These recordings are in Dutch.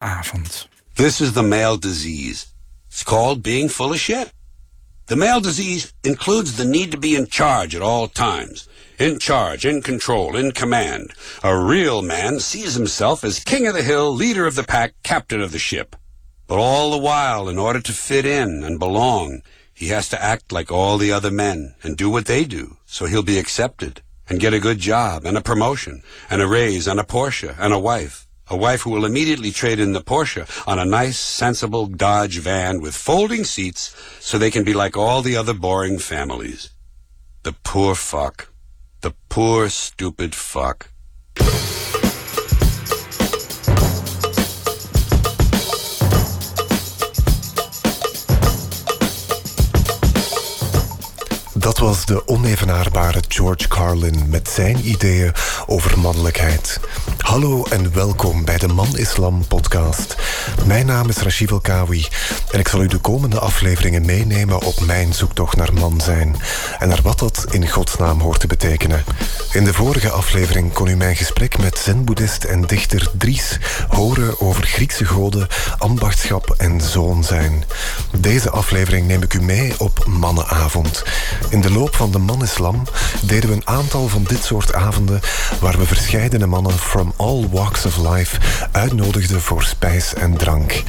avond. This is the male disease. It's called being full of shit. The male disease includes the need to be in charge at all times. In charge, in control, in command. A real man sees himself as king of the hill, leader of the pack, captain of the ship. But all the while, in order to fit in and belong, he has to act like all the other men and do what they do, so he'll be accepted and get a good job and a promotion and a raise and a Porsche and a wife. A wife who will immediately trade in the Porsche on a nice, sensible Dodge van with folding seats so they can be like all the other boring families. The poor fuck. The poor, stupid fuck. Dat was de onevenaarbare George Carlin met zijn ideeën over mannelijkheid. Hallo en welkom bij de Man Islam podcast. Mijn naam is Rashid Kawi en ik zal u de komende afleveringen meenemen op mijn zoektocht naar man zijn en naar wat dat in godsnaam hoort te betekenen. In de vorige aflevering kon u mijn gesprek met zen-boeddhist en dichter Dries horen over Griekse goden, ambachtschap en zoon zijn. Deze aflevering neem ik u mee op Mannenavond. De loop van de Manislam deden we een aantal van dit soort avonden waar we verscheidene mannen from all walks of life uitnodigden voor spijs en drank.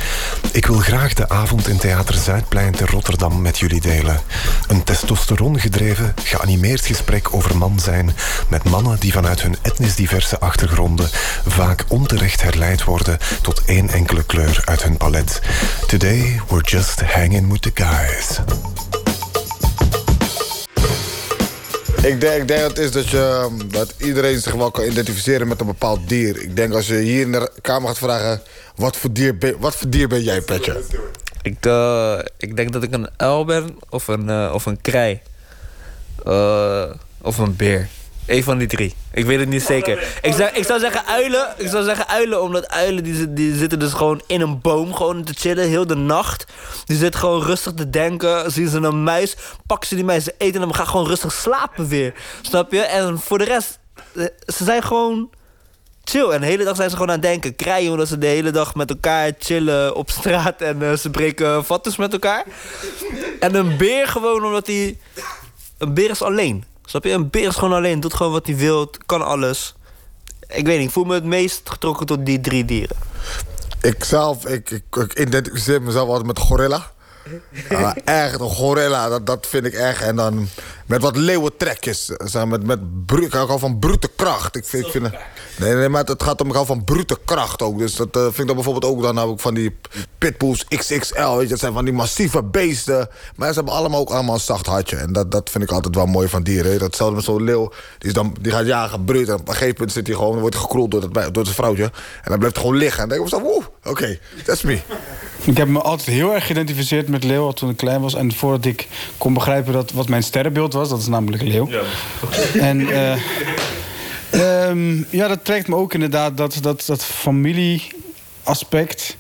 Ik wil graag de avond in Theater Zuidplein te Rotterdam met jullie delen. Een testosterongedreven, geanimeerd gesprek over man zijn met mannen die vanuit hun etnisch diverse achtergronden vaak onterecht herleid worden tot één enkele kleur uit hun palet. Today we're just hanging with the guys. Ik denk, denk dat is dat, je, dat iedereen zich wel kan identificeren met een bepaald dier. Ik denk als je hier in de kamer gaat vragen... wat voor dier ben, wat voor dier ben jij, Petje? Ik, uh, ik denk dat ik een uil ben of een, uh, of een krei. Uh, of een beer. Eén van die drie. Ik weet het niet zeker. Ik zou, ik zou zeggen uilen. Ik zou zeggen uilen, omdat uilen die, die zitten dus gewoon in een boom gewoon te chillen, heel de nacht. Die zitten gewoon rustig te denken. Zien ze een muis, pakken ze die muis, ze eten en gaan gewoon rustig slapen weer. Snap je? En voor de rest, ze zijn gewoon chill. En de hele dag zijn ze gewoon aan het denken. Krijgen omdat ze de hele dag met elkaar chillen op straat en uh, ze breken vattes met elkaar. En een beer gewoon omdat hij. Een beer is alleen. Snap je? Een beer is gewoon alleen, doet gewoon wat hij wil, kan alles. Ik weet niet, ik voel me het meest getrokken tot die drie dieren. Ik zelf, ik, ik, ik identificeer mezelf altijd met gorilla. Ja, echt, een gorilla, dat, dat vind ik echt. En dan met wat leeuwentrekjes. Met, met bru ik hou van brute kracht. Ik vind, ik vind, nee, nee, maar het gaat om ik van brute kracht ook. Dus dat uh, vind ik dan bijvoorbeeld ook. Dan heb ik van die pitbulls XXL. Weet je, dat zijn van die massieve beesten. Maar ze hebben allemaal ook allemaal een zacht hartje. En dat, dat vind ik altijd wel mooi van dieren. Datzelfde met zo'n leeuw. Die, is dan, die gaat jagen, bruut. En op een gegeven moment zit hij gewoon, wordt gekroeld door, dat, door zijn vrouwtje. En dan blijft hij gewoon liggen. En dan denk ik zo, oeh, oké, okay, that's me. Ik heb me altijd heel erg geïdentificeerd met leeuw toen ik klein was. En voordat ik kon begrijpen dat, wat mijn sterrenbeeld was, dat is namelijk leeuw. Ja. En uh, um, ja, dat trekt me ook inderdaad, dat, dat, dat familieaspect.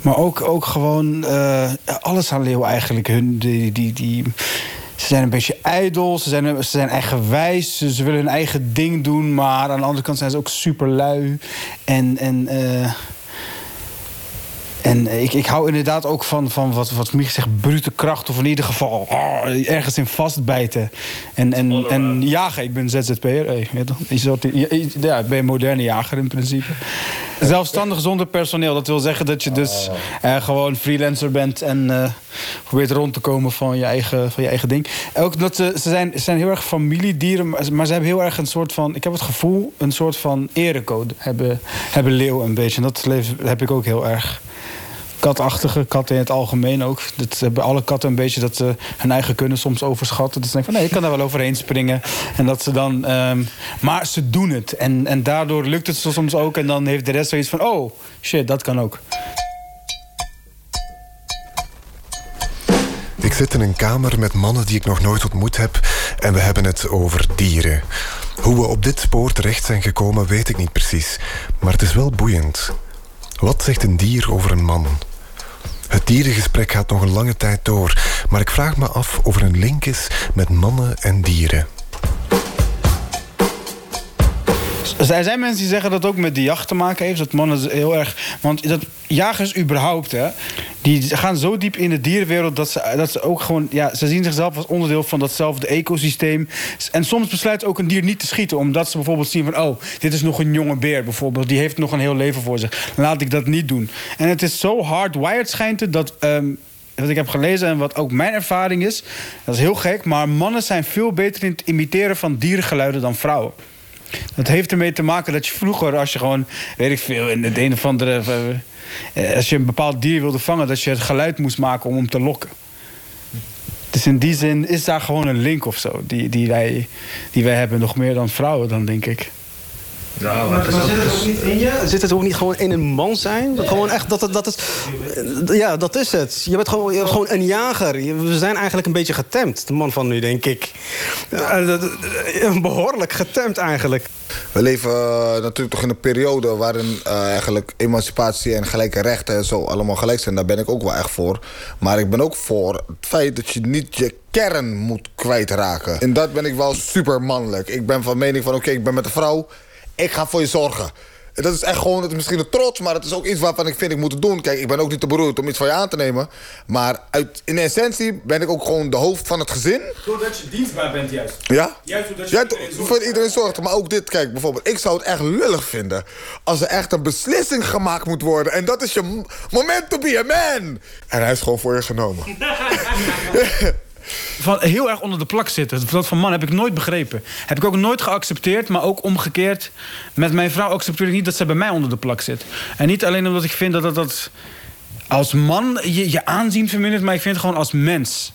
Maar ook, ook gewoon uh, alles aan leeuw eigenlijk. Hun, die, die, die, ze zijn een beetje ijdel, ze zijn, ze zijn eigenwijs, ze, ze willen hun eigen ding doen. Maar aan de andere kant zijn ze ook super lui. En, en uh, en ik, ik hou inderdaad ook van, van wat, wat Mich zegt, brute kracht. Of in ieder geval oh, ergens in vastbijten. En, en, en jagen. Ik ben ZZP'er. Hey, ja, ik ben een moderne jager in principe. Zelfstandig zonder personeel. Dat wil zeggen dat je dus uh, gewoon freelancer bent... en uh, probeert rond te komen van je eigen, van je eigen ding. Ook dat ze, ze, zijn, ze zijn heel erg familiedieren... maar ze hebben heel erg een soort van... ik heb het gevoel, een soort van erecode hebben, hebben leeuwen een beetje. En dat heb ik ook heel erg katachtige katten in het algemeen ook. Dat hebben alle katten een beetje dat ze hun eigen kunnen soms overschatten. Dat ze denken van nee, ik kan daar wel overheen springen. En dat ze dan... Um, maar ze doen het. En, en daardoor lukt het soms ook. En dan heeft de rest zoiets van... oh, shit, dat kan ook. Ik zit in een kamer met mannen die ik nog nooit ontmoet heb. En we hebben het over dieren. Hoe we op dit spoor terecht zijn gekomen, weet ik niet precies. Maar het is wel boeiend. Wat zegt een dier over een man? Het dierengesprek gaat nog een lange tijd door, maar ik vraag me af of er een link is met mannen en dieren. Er zijn mensen die zeggen dat het ook met de jacht te maken heeft. Dat mannen heel erg. Want dat, jagers überhaupt, hè, die gaan zo diep in de dierenwereld dat ze, dat ze ook gewoon. Ja, ze zien zichzelf als onderdeel van datzelfde ecosysteem. En soms besluiten ook een dier niet te schieten, omdat ze bijvoorbeeld zien van: oh, dit is nog een jonge beer bijvoorbeeld. Die heeft nog een heel leven voor zich. Laat ik dat niet doen. En het is zo hardwired, schijnt het, dat. ehm, wat ik heb gelezen en wat ook mijn ervaring is, dat is heel gek, maar mannen zijn veel beter in het imiteren van dierengeluiden dan vrouwen. Dat heeft ermee te maken dat je vroeger, als je gewoon, weet ik veel, in het een of andere. eh, als je een bepaald dier wilde vangen, dat je het geluid moest maken om hem te lokken. Dus in die zin is daar gewoon een link of zo, die, die, wij, die wij hebben, nog meer dan vrouwen, dan denk ik. Maar, maar zit het ook niet in je? Zit het ook niet gewoon in een man zijn? Gewoon echt, dat, het- dat is, ja, dat is het. Je bent gewoon, je bent gewoon een jager. Je- We zijn eigenlijk een beetje getemd, de man van nu, denk ik. Eh, eh, Behoorlijk getemd eigenlijk. We leven eh, natuurlijk toch in een periode waarin eh, eigenlijk emancipatie en gelijke rechten en zo allemaal gelijk zijn. Daar ben ik ook wel echt voor. Maar ik ben ook voor het feit dat je niet je kern moet kwijtraken. En dat ben ik wel super mannelijk. Ik ben van mening van oké, ik ben met een vrouw. Ik ga voor je zorgen. En Dat is echt gewoon, het is misschien een trots, maar het is ook iets waarvan ik vind ik moet het doen. Kijk, ik ben ook niet te beroerd om iets van je aan te nemen. Maar uit, in essentie ben ik ook gewoon de hoofd van het gezin. Doordat je dienstbaar bent juist. Ja? Juist doordat je Ja, voor iedereen zorgt. voor iedereen zorgt. Maar ook dit, kijk, bijvoorbeeld. Ik zou het echt lullig vinden als er echt een beslissing gemaakt moet worden. En dat is je moment to be a man. En hij is gewoon voor je genomen. van heel erg onder de plak zitten. Dat van man heb ik nooit begrepen. Heb ik ook nooit geaccepteerd, maar ook omgekeerd. Met mijn vrouw accepteer ik niet dat ze bij mij onder de plak zit. En niet alleen omdat ik vind dat dat, als man je, je aanzien vermindert, maar ik vind het gewoon als mens.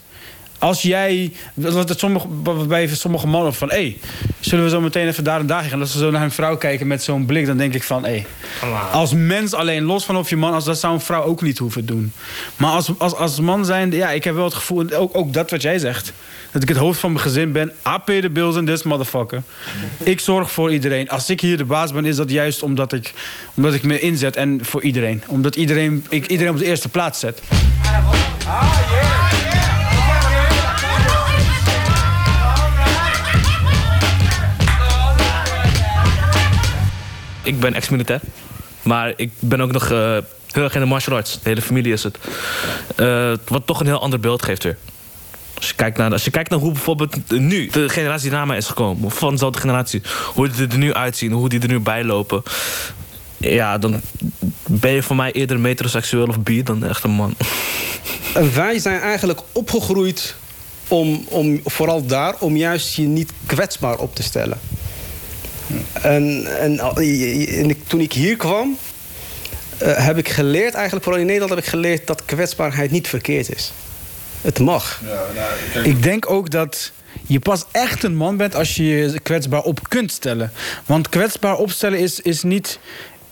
Als jij, wat het sommige, bij sommige mannen van, hé, hey, zullen we zo meteen even daar en daar gaan? Als ze zo naar hun vrouw kijken met zo'n blik, dan denk ik van, hé, hey, als mens alleen, los van of je man, als dat zou een vrouw ook niet hoeven doen. Maar als, als, als man zijn, ja, ik heb wel het gevoel, ook, ook dat wat jij zegt, dat ik het hoofd van mijn gezin ben. I pay the bills in this motherfucker. Ik zorg voor iedereen. Als ik hier de baas ben, is dat juist omdat ik, omdat ik me inzet en voor iedereen. Omdat iedereen, ik iedereen op de eerste plaats zet. Ik ben ex-militair. Maar ik ben ook nog eh, heel erg in de martial arts. De hele familie is het. Eh, wat toch een heel ander beeld geeft weer. Als je, kijkt naar, als je kijkt naar hoe bijvoorbeeld nu de generatie na mij is gekomen. Of van dezelfde generatie. Hoe die er nu uitzien. Hoe die er nu bij lopen. Ja, dan ben je voor mij eerder metroseksueel of bi dan echt een man. Wij zijn eigenlijk opgegroeid om, om vooral daar, om juist je niet kwetsbaar op te stellen. En, en, toen ik hier kwam, eh, heb ik geleerd, eigenlijk vooral in Nederland heb ik geleerd dat kwetsbaarheid niet verkeerd is. Het mag. Ik denk ook dat je pas echt een man bent als je je kwetsbaar op kunt stellen. Want kwetsbaar opstellen is, is, niet,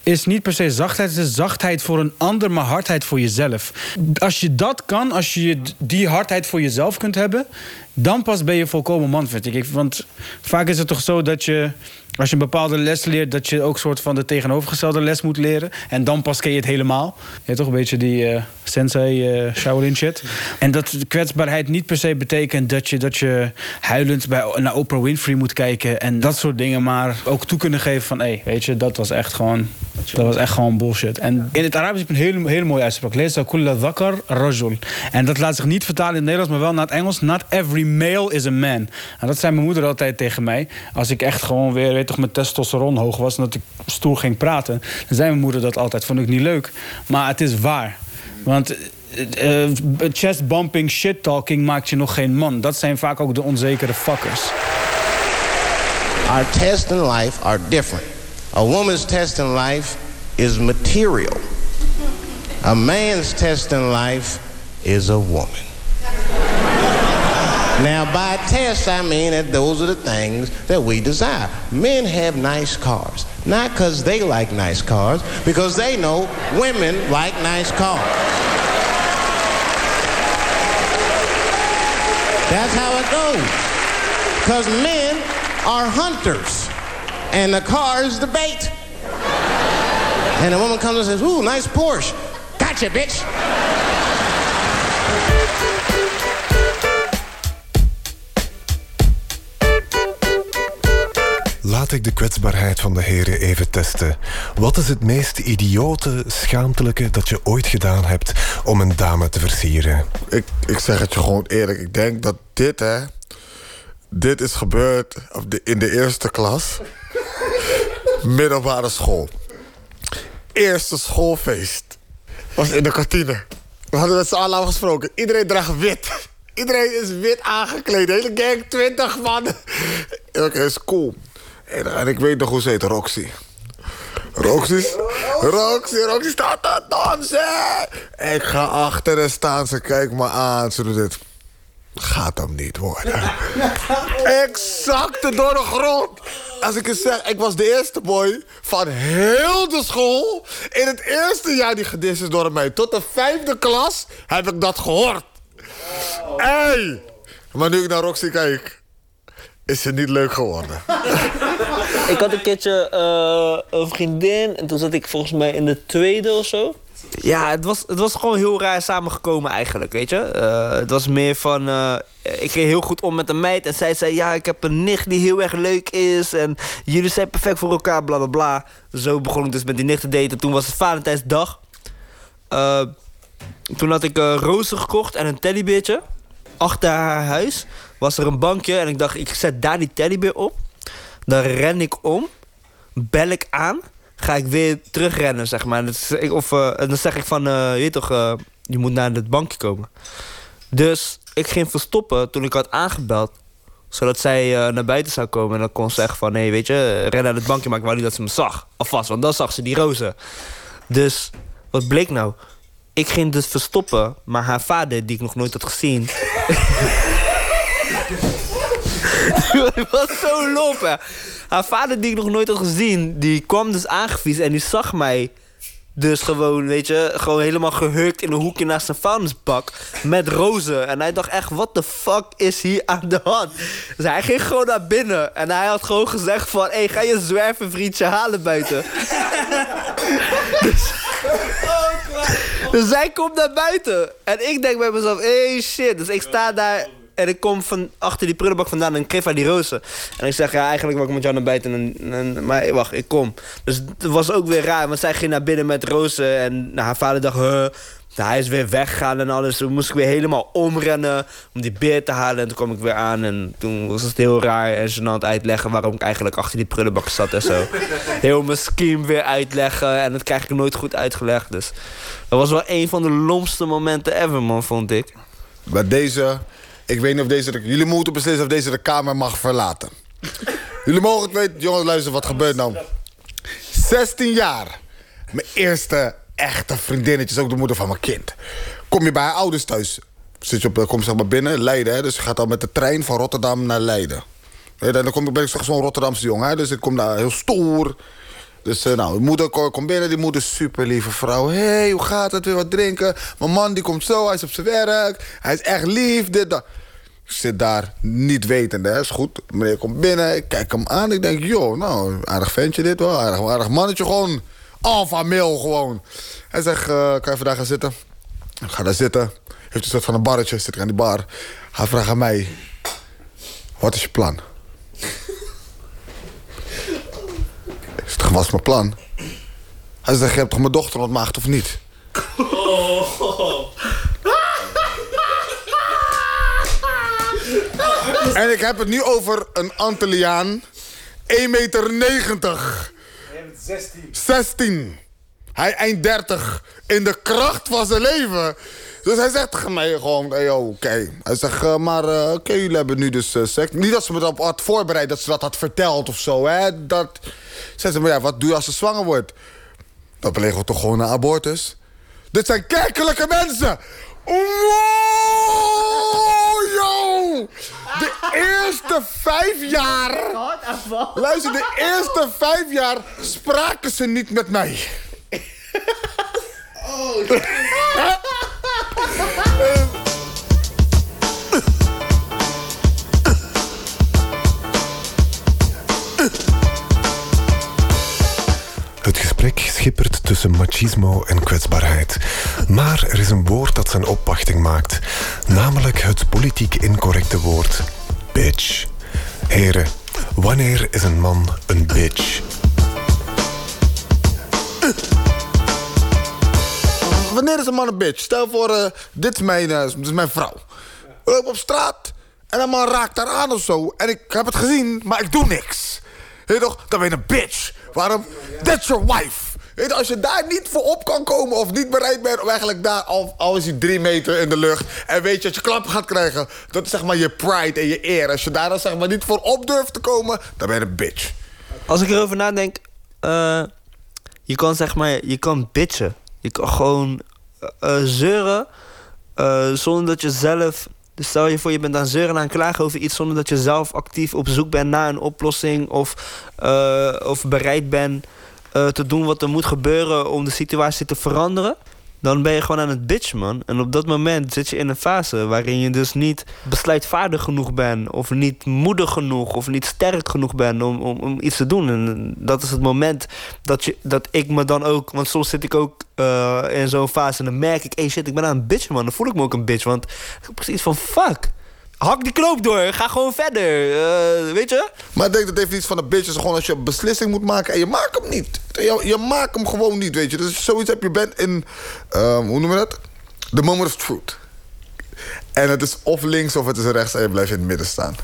is niet per se zachtheid. Het is zachtheid voor een ander, maar hardheid voor jezelf. Als je dat kan, als je die hardheid voor jezelf kunt hebben... dan pas ben je volkomen man, vind ik. Want vaak is het toch zo dat je... Als je een bepaalde les leert, dat je ook soort van de tegenovergestelde les moet leren. En dan pas ken je het helemaal. Ja, toch een beetje die eh, sensei eh Shaolin shit. En dat kwetsbaarheid niet per se betekent dat je, dat je huilend bij, naar Oprah Winfrey moet kijken. En dat soort dingen. Maar ook toe kunnen geven van, hé, hey, weet je, dat was echt gewoon, dat was echt gewoon bullshit. En in het Arabisch heb je een hele, mooie uitspraak. Lees kulla dhakar rajul. En dat laat zich niet vertalen in het Nederlands, maar wel naar het Engels. Not every male is a man. En dat zei mijn moeder altijd tegen mij. Als ik echt gewoon weer, weet toch, mijn testosteron hoog was... en dat ik stoer ging praten. Dan zei mijn moeder dat altijd. Vond ik niet leuk. Maar het is waar. Want eh, chest bumping, shit talking maakt je nog geen man. Dat zijn vaak ook de onzekere fuckers. Our tests in life are different. A woman's test in life is material. A man's test in life is a woman. Now, by test, I mean that those are the things that we desire. Men have nice cars, not because they like nice cars, because they know women like nice cars. That's how it goes. Because men are hunters, and the car is the bait. And a woman comes and says, Ooh, nice Porsche. Gotcha, bitch. Ik de kwetsbaarheid van de heren even testen. Wat is het meest idiote, schaamtelijke dat je ooit gedaan hebt om een dame te versieren? Ik, ik zeg het je gewoon eerlijk. Ik denk dat dit, hè... Dit is gebeurd in de eerste klas. Middelbare school. Eerste schoolfeest. Was in de kantine. We hadden met z'n allen afgesproken. Iedereen draagt wit. Iedereen is wit aangekleed. De hele gang, 20 man. Oké, is cool. En, en ik weet nog hoe ze heet, Roxy. Roxy, Roxy, Roxy staat te dansen. Ik ga achter haar staan, ze kijkt me aan. Ze doet dit. Gaat hem niet worden. ik zakte door de grond. Als ik het zeg, ik was de eerste boy van heel de school. In het eerste jaar die gedist is door mij. Tot de vijfde klas heb ik dat gehoord. Hey! Maar nu ik naar Roxy kijk, is ze niet leuk geworden. Ik had een keertje eh, een vriendin en toen zat ik volgens mij in de tweede of zo. Ja, het was, het was gewoon heel raar samengekomen eigenlijk, weet je. Eh, het was meer van, eh, ik ging heel goed om met een meid en zij zei... ja, ik heb een nicht die heel erg leuk is en jullie zijn perfect voor elkaar, bla bla bla. Zo begon ik dus met die nicht te daten. Toen was het Valentijnsdag. Toen had ik rozen gekocht en een teddybeertje. Achter haar huis was er een bankje en ik dacht, ik zet daar die teddybeer op. Dan ren ik om, bel ik aan, ga ik weer terugrennen, zeg maar. Dat Of eh, dan zeg ik van, eh, je toch, eh, je moet naar het bankje komen. Dus ik ging verstoppen toen ik had aangebeld. Zodat zij naar buiten zou komen en dan kon ze zeggen van... nee, weet je, ren naar het bankje, maar ik wou niet dat ze me zag. Alvast, want dan zag ze die rozen. Dus, wat bleek nou? Ik ging dus verstoppen, maar haar vader, die ik nog nooit had gezien... Het was zo lop, hè. Haar vader, die ik nog nooit had gezien, die kwam dus aangevies en die zag mij dus gewoon, weet je, gewoon helemaal gehurkt in een hoekje naast zijn vuilnisbak met rozen. En hij dacht echt, what the fuck is hier aan de hand? Dus hij ging gewoon naar binnen en hij had gewoon gezegd van, hé, hey, ga je zwerven vriendje halen buiten? dus, dus zij komt naar buiten. En ik denk bij mezelf, hey shit. Dus ik sta daar en ik kom van achter die prullenbak vandaan en ik geef haar die rozen. En ik zeg, ja, eigenlijk wil ik met jou naar buiten. En, en, maar wacht, ik kom. Dus het was ook weer raar, want zij ging naar binnen met rozen. En nou, haar vader dacht, huh, hij is weer weggegaan en alles. Toen moest ik weer helemaal omrennen om die beer te halen. En toen kwam ik weer aan en toen was het heel raar en gênant uitleggen... waarom ik eigenlijk achter die prullenbak zat en zo. Heel mijn scheme weer uitleggen en dat krijg ik nooit goed uitgelegd. Dus dat was wel een van de lomste momenten ever, man, vond ik. Bij deze, ik weet niet of deze... de- jullie moeten beslissen of deze de kamer mag verlaten. jullie mogen het weten, jongens, luister, wat gebeurt nou? 16 jaar. Mijn eerste echte vriendinnetje is ook de moeder van mijn kind. Kom je bij haar ouders thuis. Zit je op, kom zeg maar binnen, Leiden. Hè? Dus je gaat dan met de trein van Rotterdam naar Leiden. En dan kom ben ik zo'n Rotterdamse jongen. Dus ik kom daar heel stoer. Dus eh, nou, de moeder ko- komt binnen, die moeder super lieve vrouw. Hé, hey, hoe gaat het? Weer wat drinken? Mijn man die komt zo, hij is op zijn werk. Hij is echt lief, dit, dat. Zit daar niet wetende, hè. is goed. Meneer komt binnen, ik kijk hem aan. Ik denk, joh, nou, aardig ventje dit wel. Aardig, aardig mannetje, gewoon alpha mail gewoon. Hij zegt, eh, kan je vandaag gaan zitten? Ik ga daar zitten. Heeft een soort van een barretje, zit ik aan die bar. Hij vraagt aan mij, wat is je plan? Wat is mijn plan? Hij zegt, je hebt toch mijn dochter ontmaagd of niet? En ik heb het nu over een Antilliaan. 1,90 meter. 16. Hij eind 30. In de kracht van zijn leven. Dus hij zegt tegen mij gewoon, hey, oké. Hij zegt, eh, maar eh, oké, jullie hebben nu dus eh, seks. Niet dat ze me dat had voorbereid, dat ze dat had verteld of zo, hè. Dat... Zei ze, maar ja, wat doe je als ze zwanger wordt? Dan plegen we toch gewoon een abortus? Dit zijn kerkelijke mensen! Wow, yo! De eerste vijf jaar... Luister, de eerste vijf jaar spraken ze niet met mij. Het gesprek schippert tussen machismo en kwetsbaarheid. Maar er is een woord dat zijn opwachting maakt. Namelijk het politiek incorrecte woord bitch. Heren, Wanneer is een man een bitch? Wanneer is een man een bitch? Stel voor, eh, dit, is mijn, eh, dit is mijn vrouw. Loop op straat en een man raakt haar aan of zo. En ik heb het gezien, maar ik doe niks. Je toch? Dan ben je een bitch. Waarom? That's your wife. Als je daar niet voor op kan komen of niet bereid bent om eigenlijk daar, al, al is drie meter in de lucht en weet je dat je klappen gaat krijgen, dat is zeg maar je pride en je eer. Als je daar dan zeg maar niet voor op durft te komen, dan ben je een bitch. Als ik erover nadenk, eh, je kan zeg maar, je kan bitchen. Je kan gewoon eh, eh, zeuren zonder dat je zelf. Dus stel je voor, je bent aan zeuren en aan klagen over iets zonder dat je zelf actief op zoek bent naar een oplossing of, of bereid bent eh, te doen wat er moet gebeuren om de situatie te veranderen. Dan ben je gewoon aan het bitch, man. En op dat moment zit je in een fase waarin je dus niet besluitvaardig genoeg bent, of niet moedig genoeg, of niet sterk genoeg bent om, om, om iets te doen. En dat is het moment dat, je, dat ik me dan ook, want soms zit ik ook eh, in zo'n fase en dan merk ik, hey shit, ik ben aan het bitchen, man. Dan voel ik me ook een bitch, want ik heb precies van fuck. Hak die knoop door, ga gewoon verder. eh, weet je? Maar ik denk dat het heeft iets van een bitch. is gewoon als je een beslissing moet maken en je maakt hem niet. Je, je maakt hem gewoon niet, weet je. Dus zoiets heb je bent in, ehm, hoe noem je dat? The moment of truth. En het is of links of het is rechts en je blijft in het midden staan.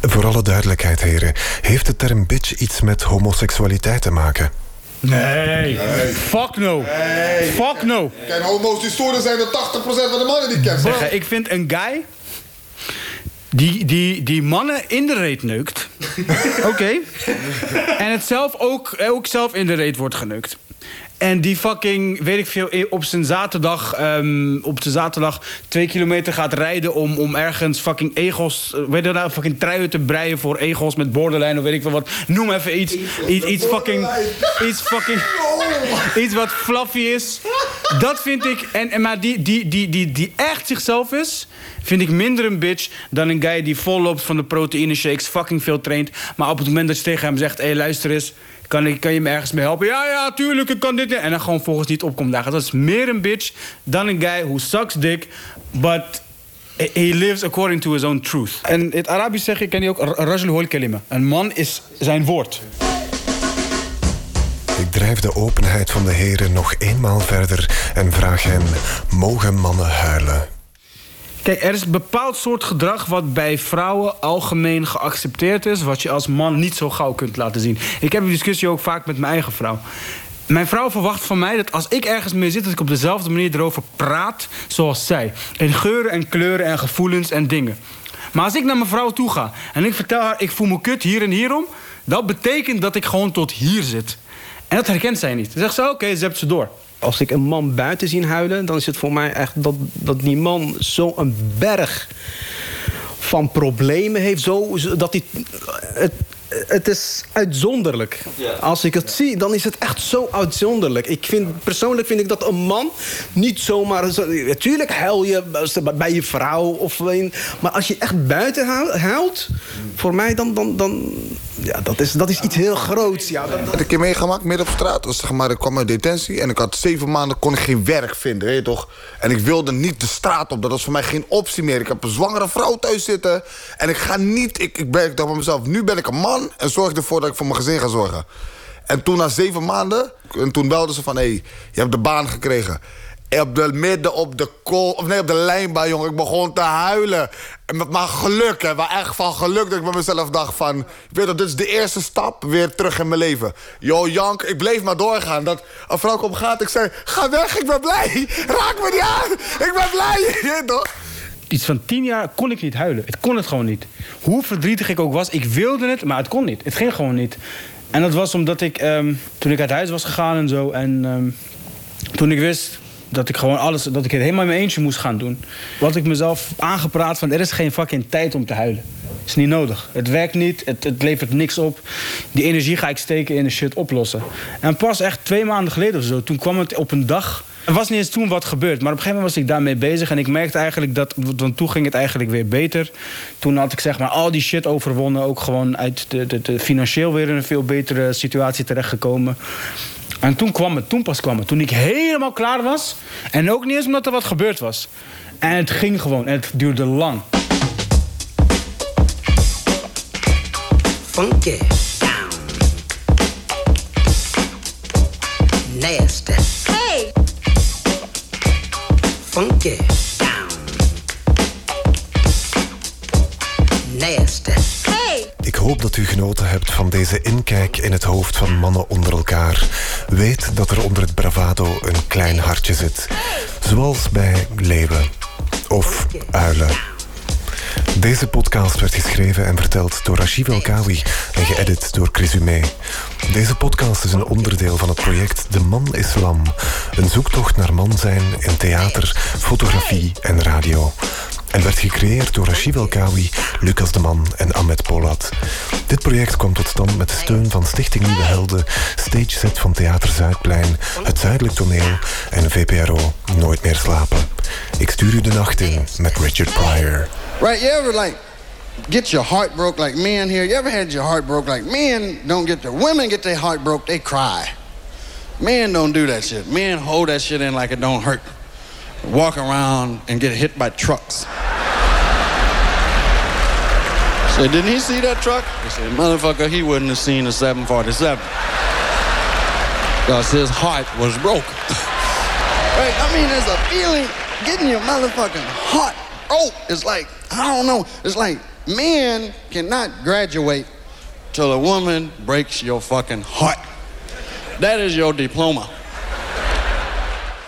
Voor alle duidelijkheid, heren, heeft de term bitch iets met homoseksualiteit te maken? Nee. Fuck no. Fuck no. Kijk, homo's die storen zijn er 80% van de mannen die kennen. Zeggen, ik vind een guy die, die, die mannen in de reet neukt. Oké. En het zelf ook, ook zelf in de reet wordt geneukt. En die fucking, weet ik veel, op zijn zaterdag, ehm, op zijn zaterdag twee kilometer gaat rijden om, om ergens fucking egels, eh, weet je nou, fucking truien te breien voor egels met borderline of weet ik veel wat. Noem even iets, iets, iets fucking, iets fucking, iets wat fluffy is. Dat vind ik, en, maar die, die, die, die, die echt zichzelf is, vind ik minder een bitch dan een guy die vol loopt van de proteïne shakes, fucking veel traint. Maar op het moment dat je tegen hem zegt, hé hey, luister eens, kan, ik, kan je me ergens mee helpen? Ja, ja, tuurlijk, ik kan dit. En dan gewoon volgens niet opkomt dagen. Dat is meer een bitch dan een guy who sucks dick, but he lives according to his own truth. En in het Arabisch zeg ik, ken je ook, rajul hol kalima. Een man is zijn woord. Ik drijf de openheid van de heren nog eenmaal verder en vraag hen: mogen mannen huilen? Kijk, er is een bepaald soort gedrag wat bij vrouwen algemeen geaccepteerd is, wat je als man niet zo gauw kunt laten zien. Ik heb die discussie ook vaak met mijn eigen vrouw. Mijn vrouw verwacht van mij dat als ik ergens mee zit, dat ik op dezelfde manier erover praat zoals zij. In geuren en kleuren en gevoelens en dingen. Maar als ik naar mijn vrouw toe ga en ik vertel haar, ik voel me kut hier en hierom, dat betekent dat ik gewoon tot hier zit. En dat herkent zij niet. Dan zegt ze, oké, ze hebt ze door. Als ik een man buiten zie huilen, dan is het voor mij echt dat, dat die man zo'n berg van problemen heeft. Zo, dat hij, het, het is uitzonderlijk. Als ik het zie, dan is het echt zo uitzonderlijk. Ik vind, persoonlijk vind ik dat een man niet zomaar... Zo, natuurlijk huil je bij je vrouw. Of, maar als je echt buiten huil- huilt, voor mij dan... dan, dan ja, dat, is, dat is iets heel groots. Ja, dat, Ik had een keer meegemaakt midden op straat. Zeg maar, ik kwam uit detentie en ik had zeven maanden kon ik geen werk vinden, weet je toch? En ik wilde niet de straat op. Dat was voor mij geen optie meer. Ik heb een zwangere vrouw thuis zitten. En ik ga niet. Ik, ik, ben, ik dacht bij mezelf, nu ben ik een man en zorg ervoor dat ik voor mijn gezin ga zorgen. En toen na zeven maanden, en toen belden ze van hé, hey, je hebt de baan gekregen. Op de midden op de kool, of nee, op de lijnbaan, jongen. Ik begon te huilen. Mijn geluk, hè. Maar echt van geluk dat ik bij mezelf dacht van... Ik weet dat dit is de eerste stap weer terug in mijn leven. Yo, Jank, ik bleef maar doorgaan. Dat een vrouw komt gaat, ik zei... Ga weg, ik ben blij. Raak me niet aan. Ik ben blij. Iets van tien jaar kon ik niet huilen. Het kon het gewoon niet. Hoe verdrietig ik ook was, ik wilde het, maar het kon niet. Het ging gewoon niet. En dat was omdat ik, ehm, toen ik uit huis was gegaan en zo... en ehm, toen ik wist dat ik gewoon alles, dat ik het helemaal in mijn eentje moest gaan doen... had ik mezelf aangepraat van, er is geen fucking tijd om te huilen. is niet nodig. Het werkt niet, het, het levert niks op. Die energie ga ik steken in de shit oplossen. En pas echt twee maanden geleden of zo, toen kwam het op een dag... Er was niet eens toen wat gebeurd, maar op een gegeven moment was ik daarmee bezig. En ik merkte eigenlijk dat, want toen ging het eigenlijk weer beter. Toen had ik zeg maar al die shit overwonnen. Ook gewoon uit de, de, de financieel weer in een veel betere situatie terechtgekomen. En toen kwam het, toen pas kwam het. Toen ik helemaal klaar was. En ook niet eens omdat er wat gebeurd was. En het ging gewoon en het duurde lang. funky down. Nasty. Hey! Funky down. Nasty. Hoop dat u genoten hebt van deze inkijk in het hoofd van mannen onder elkaar. Weet dat er onder het bravado een klein hartje zit. Zoals bij leeuwen of uilen. Deze podcast werd geschreven en verteld door Rashid Elkawi en geëdit door Crisumé. Deze podcast is een onderdeel van het project De Man Islam. Een zoektocht naar man zijn in theater, fotografie en radio. En werd gecreëerd door Rashid Elkawi, Lucas de Man en Ahmed Polat. Dit project kwam tot stand met steun van Stichting Nieuwe Helden, Stage Set van Theater Zuidplein, Het Zuidelijk Toneel en VPRO Nooit meer slapen. Ik stuur u de nacht in met Richard Pryor. Right? You ever like get your heart broke like men here? You ever had your heart broke like men don't get their women get their heart broke, they cry. Men don't do that shit. Men hold that shit in like it don't hurt. Walk around and get hit by trucks. Say, didn't he see that truck? He said, motherfucker, he wouldn't have seen a 747. Because his heart was broke. right? I mean, there's a feeling getting your motherfucking heart broke. It's like, I don't know. It's like men cannot graduate till a woman breaks your fucking heart. That is your diploma.